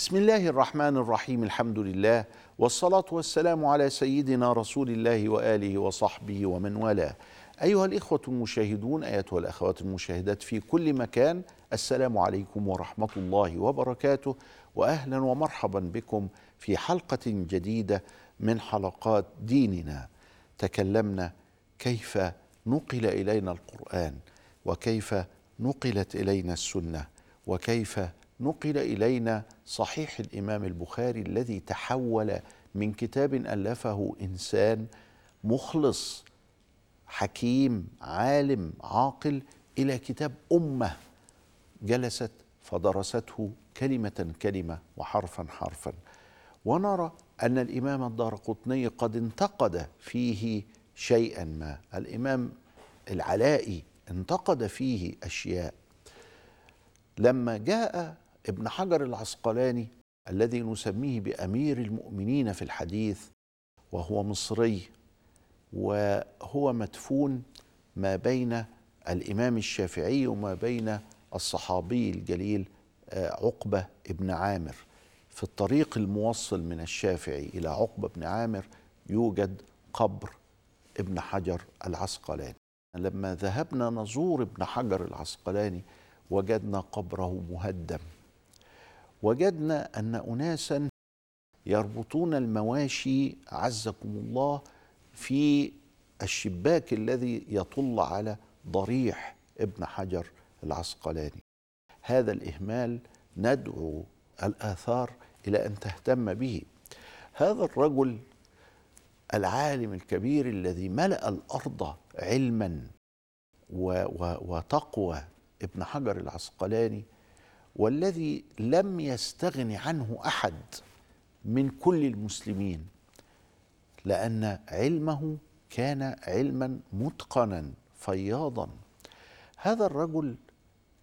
بسم الله الرحمن الرحيم الحمد لله والصلاة والسلام على سيدنا رسول الله وآله وصحبه ومن والاه. أيها الإخوة المشاهدون أيتها الأخوات المشاهدات في كل مكان السلام عليكم ورحمة الله وبركاته وأهلا ومرحبا بكم في حلقة جديدة من حلقات ديننا. تكلمنا كيف نقل إلينا القرآن وكيف نقلت إلينا السنة وكيف نقل إلينا صحيح الإمام البخاري الذي تحول من كتاب ألفه إنسان مخلص حكيم عالم عاقل إلى كتاب أمة جلست فدرسته كلمة كلمة وحرفا حرفا. ونرى أن الإمام الدار قطني قد انتقد فيه شيئا ما. الإمام العلائي انتقد فيه أشياء. لما جاء ابن حجر العسقلاني الذي نسميه بأمير المؤمنين في الحديث وهو مصري وهو مدفون ما بين الإمام الشافعي وما بين الصحابي الجليل عقبة ابن عامر. في الطريق الموصل من الشافعي إلى عقبة بن عامر يوجد قبر ابن حجر العسقلاني. لما ذهبنا نزور ابن حجر العسقلاني وجدنا قبره مهدم. وجدنا أن اناسا يربطون المواشي عزكم الله في الشباك الذي يطل على ضريح ابن حجر العسقلاني. هذا الإهمال ندعو الآثار إلى أن تهتم به. هذا الرجل العالم الكبير الذي ملأ الأرض علما وتقوى ابن حجر العسقلاني والذي لم يستغن عنه أحد من كل المسلمين لأن علمه كان علما متقنا فياضا. هذا الرجل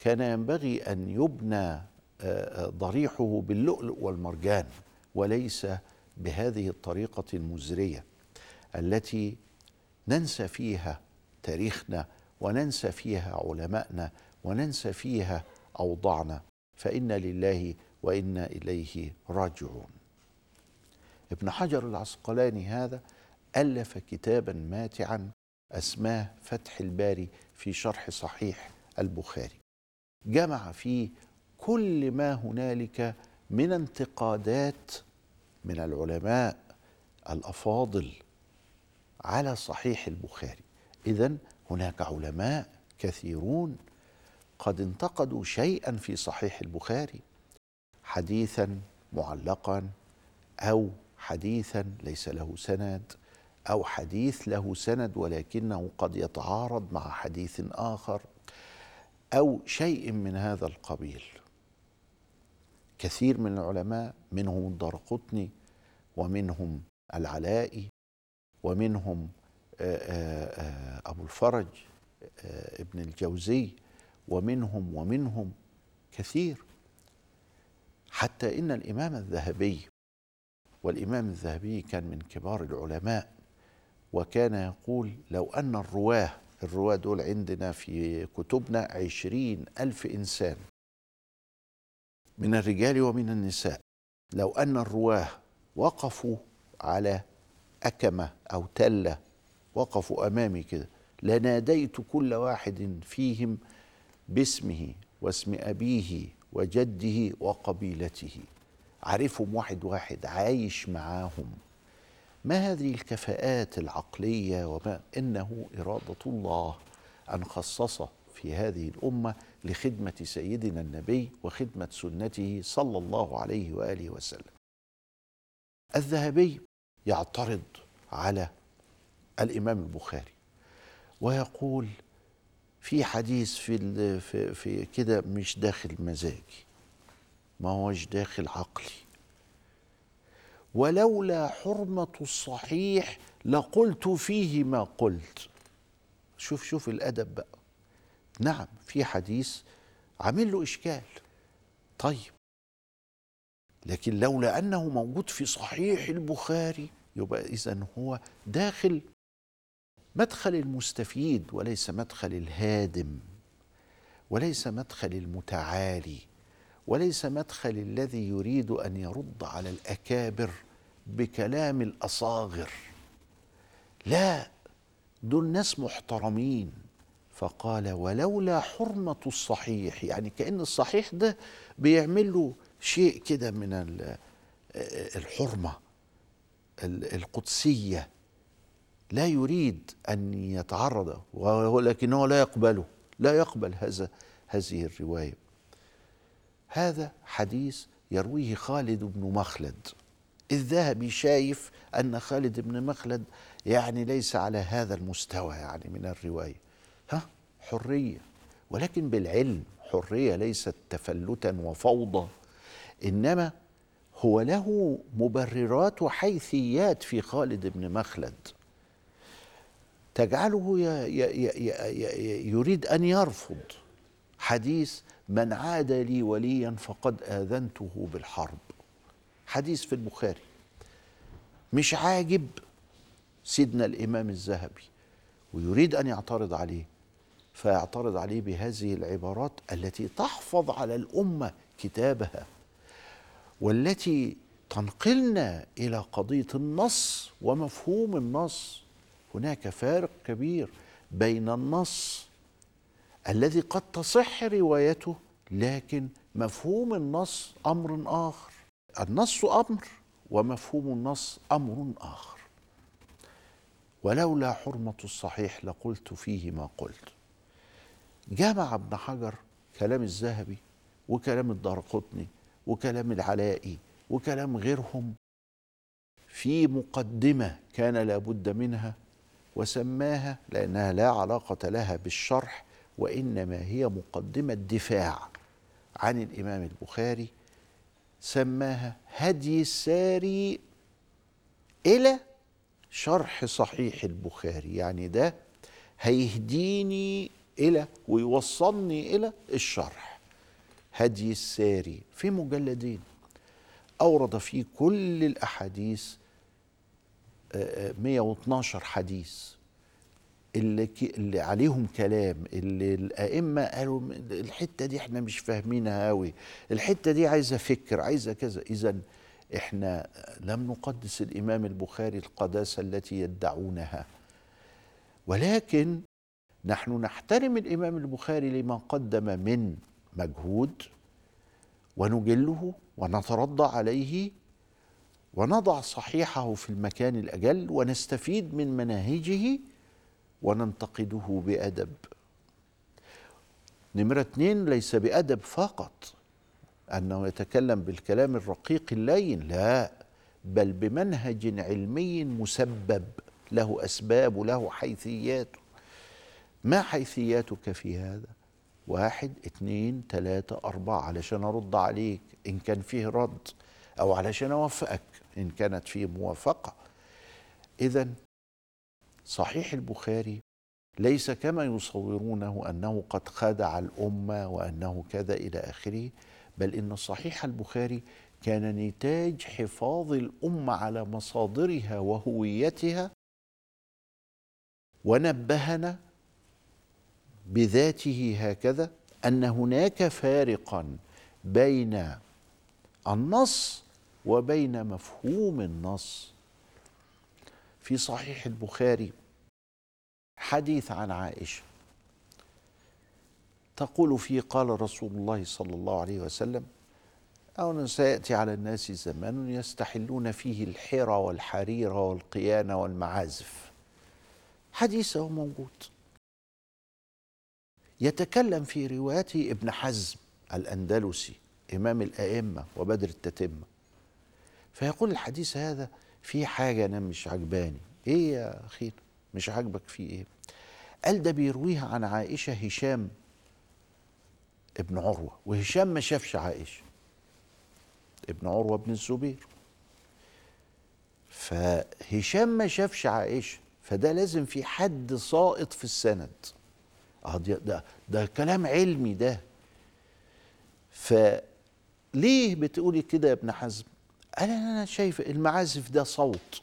كان ينبغي أن يبنى ضريحه باللؤلؤ والمرجان وليس بهذه الطريقة المزرية التي ننسى فيها تاريخنا وننسى فيها علماءنا وننسى فيها أوضاعنا. فإنا لله وإنا إليه راجعون. ابن حجر العسقلاني هذا ألف كتابا ماتعا أسماه فتح الباري في شرح صحيح البخاري. جمع فيه كل ما هنالك من انتقادات من العلماء الأفاضل على صحيح البخاري. اذا هناك علماء كثيرون قد انتقدوا شيئا في صحيح البخاري حديثا معلقا أو حديثا ليس له سند أو حديث له سند ولكنه قد يتعارض مع حديث آخر أو شيء من هذا القبيل. كثير من العلماء منهم الدرقطني ومنهم العلائي ومنهم أبو الفرج ابن الجوزي ومنهم ومنهم كثير. حتى إن الإمام الذهبي والإمام الذهبي كان من كبار العلماء وكان يقول لو أن الرواة الرواة دول عندنا في كتبنا عشرين ألف إنسان من الرجال ومن النساء لو أن الرواة وقفوا على أكمة أو تلة وقفوا أمامي كده لناديت كل واحد فيهم باسمه واسم أبيه وجده وقبيلته. عارفهم واحد واحد عايش معاهم. ما هذه الكفاءات العقلية وما إنه إرادة الله أن خصص في هذه الأمة لخدمة سيدنا النبي وخدمة سنته صلى الله عليه وآله وسلم. الذهبي يعترض على الإمام البخاري ويقول في حديث في في, في كده مش داخل مزاجي. ما هوش داخل عقلي. ولولا حرمة الصحيح لقلت فيه ما قلت. شوف شوف الأدب بقى. نعم في حديث عامل له إشكال. طيب. لكن لولا أنه موجود في صحيح البخاري يبقى إذا هو داخل مدخل المستفيد وليس مدخل الهادم وليس مدخل المتعالي وليس مدخل الذي يريد أن يرد على الأكابر بكلام الأصاغر. لا دول ناس محترمين. فقال ولولا حرمة الصحيح. يعني كأن الصحيح ده بيعمل له شيء كده من ال- الحرمة ال- القدسية. لا يريد أن يتعرض ولكنه لا يقبله لا يقبل هذا هذه الرواية. هذا حديث يرويه خالد بن مخلد. الذهبي شايف أن خالد بن مخلد يعني ليس على هذا المستوى يعني من الرواية. ها؟ حرية. ولكن بالعلم حرية ليست تفلتا وفوضى. إنما هو له مبررات وحيثيات في خالد بن مخلد. تجعله يريد أن يرفض حديث من عاد لي وليا فقد آذنته بالحرب حديث في البخاري. مش عاجب سيدنا الإمام الذهبي ويريد أن يعترض عليه. فيعترض عليه بهذه العبارات التي تحفظ على الأمة كتابها والتي تنقلنا إلى قضية النص ومفهوم النص. هناك فارق كبير بين النص الذي قد تصح روايته لكن مفهوم النص أمر آخر. النص أمر ومفهوم النص أمر آخر. ولولا حرمة الصحيح لقلت فيه ما قلت. جمع ابن حجر كلام الذهبي وكلام الدارقطني وكلام العلائي وكلام غيرهم في مقدمة كان لابد منها وسماها لأنها لا علاقة لها بالشرح وإنما هي مقدمة دفاع عن الإمام البخاري سماها هدي الساري إلى شرح صحيح البخاري. يعني ده هيهديني إلى ويوصلني إلى الشرح. هدي الساري في مجلدين. أورد فيه كل الأحاديث آه، 112 حديث. اللي, اللي عليهم كلام اللي الأئمة قالوا الحتة دي إحنا مش فاهمينها قوي الحتة دي عايزة فكر عايزة كذا. اذا إحنا لم نقدس الإمام البخاري القداسة التي يدعونها. ولكن نحن نحترم الإمام البخاري لما قدم من مجهود ونجله ونترضى عليه ونضع صحيحه في المكان الأجل ونستفيد من مناهجه وننتقده بأدب. نمرة اتنين ليس بأدب فقط أنه يتكلم بالكلام الرقيق اللين لا بل بمنهج علمي مسبب له أسباب وله حيثيات. ما حيثياتك في هذا؟ واحد اتنين تلاتة أربعة علشان أرد عليك إن كان فيه رد. أو علشان أوفقك إن كانت فيه موافقة. إذا صحيح البخاري ليس كما يصورونه أنه قد خدع الأمة وأنه كذا إلى آخره بل إن صحيح البخاري كان نتاج حفاظ الأمة على مصادرها وهويتها ونبهنا بذاته هكذا أن هناك فارقا بين النص وبين مفهوم النص. في صحيح البخاري حديث عن عائشة تقول فيه قال رسول الله صلى الله عليه وسلم أو سيأتي على الناس زمان يستحلون فيه الحرى والحرير والقيان والمعازف. حديثه موجود. يتكلم في روايته ابن حزم الأندلسي إمام الأئمة وبدر التتمة. فيقول الحديث هذا في حاجة أنا مش عجباني. إيه يا أخي؟ مش عاجبك فيه إيه؟ قال ده بيرويها عن عائشة هشام ابن عروة وهشام ما شافش عائشة. ابن عروة بن الزبير. فهشام ما شافش عائشة فده لازم في حد ساقط في السند. آه ده, ده ده كلام علمي ده. فليه بتقولي كده يا ابن حزم؟ أنا أنا شايف المعازف ده صوت.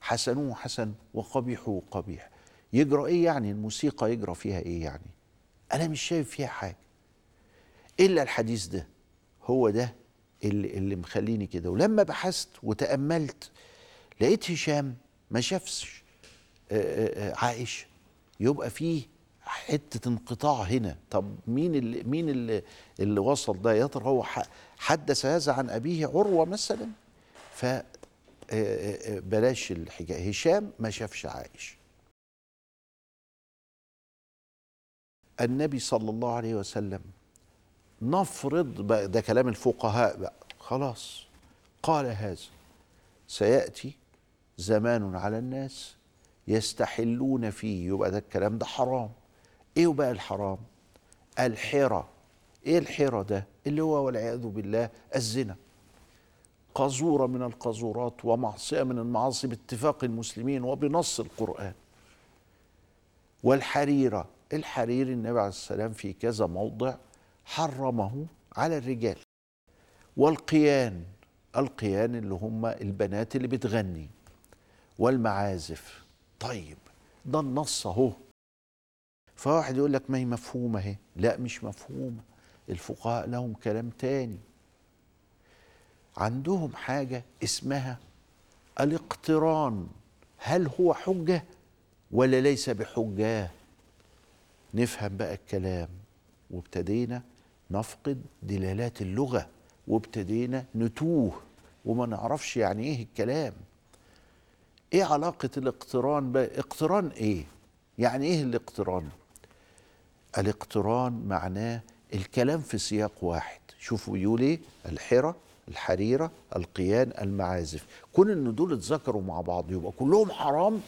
حسنه حسن وقبيحه قبيح. يجرى إيه يعني؟ الموسيقى يجرى فيها إيه يعني؟ أنا مش شايف فيها حاجة. إلا الحديث ده هو ده اللي, اللي مخليني كده. ولما بحثت وتأملت لقيت هشام ما شافش عائشة. يبقى فيه حتة انقطاع هنا. طب مين اللي مين اللي, اللي وصل ده؟ يا ترى هو حدث هذا عن أبيه عروة مثلا؟ ف آه، آه، آه، بلاش الحكاية. هشام ما شافش عائشة. النبي صلى الله عليه وسلم نفرض ده كلام الفقهاء بقى خلاص قال هذا. سيأتي زمان على الناس يستحلون فيه يبقى ده الكلام ده حرام. إيه بقى الحرام؟ الحرى إيه الحرى ده؟ اللي هو والعياذ بالله الزنا. قذورة من القذورات ومعصية من المعاصي باتفاق المسلمين وبنص القرآن. والحريرة الحرير النبي عليه السلام في كذا موضع حرمه على الرجال. والقيان القيان اللي هم البنات اللي بتغني. والمعازف طيب ده النص اهو فواحد يقول لك ما هي مفهومة اهي. لا مش مفهومة. الفقهاء لهم كلام تاني. عندهم حاجة اسمها الاقتران. هل هو حجة ولا ليس بحجة؟ نفهم بقى الكلام. وابتدينا نفقد دلالات اللغة وابتدينا نتوه وما نعرفش يعني إيه الكلام. إيه علاقة الاقتران بقى اقتران إيه؟ يعني إيه الاقتران؟ الاقتران معناه الكلام في سياق واحد. شوفوا بيقول إيه؟ الحرة الحريرة القيان المعازف. كون إن دول اتذكروا مع بعض يبقى كلهم حرام؟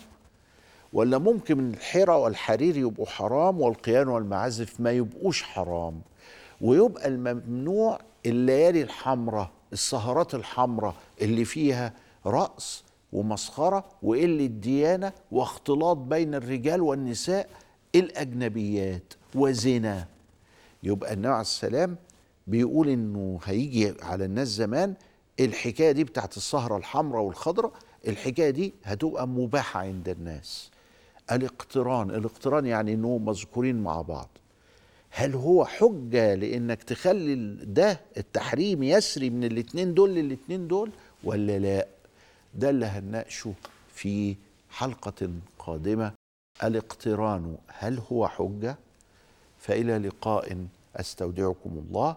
ولا ممكن من الحرة والحرير يبقوا حرام والقيان والمعازف ما يبقوش حرام؟ ويبقى الممنوع الليالي الحمراء السهرات الحمراء اللي فيها رأس ومسخرة وقلة ديانة واختلاط بين الرجال والنساء الأجنبيات وزنا. يبقى النبي عليه السلام بيقول إنه هيجي على الناس زمان الحكاية دي بتاعت السهره الحمراء والخضراء الحكاية دي هتبقى مباحة عند الناس. الاقتران الاقتران يعني انهم مذكورين مع بعض. هل هو حجة لإنك تخلي ده التحريم يسري من الاتنين دول للاتنين دول ولا لا؟ ده اللي هنناقشه في حلقة قادمة. الاقتران هل هو حجة؟ فإلى لقاء. أستودعكم الله.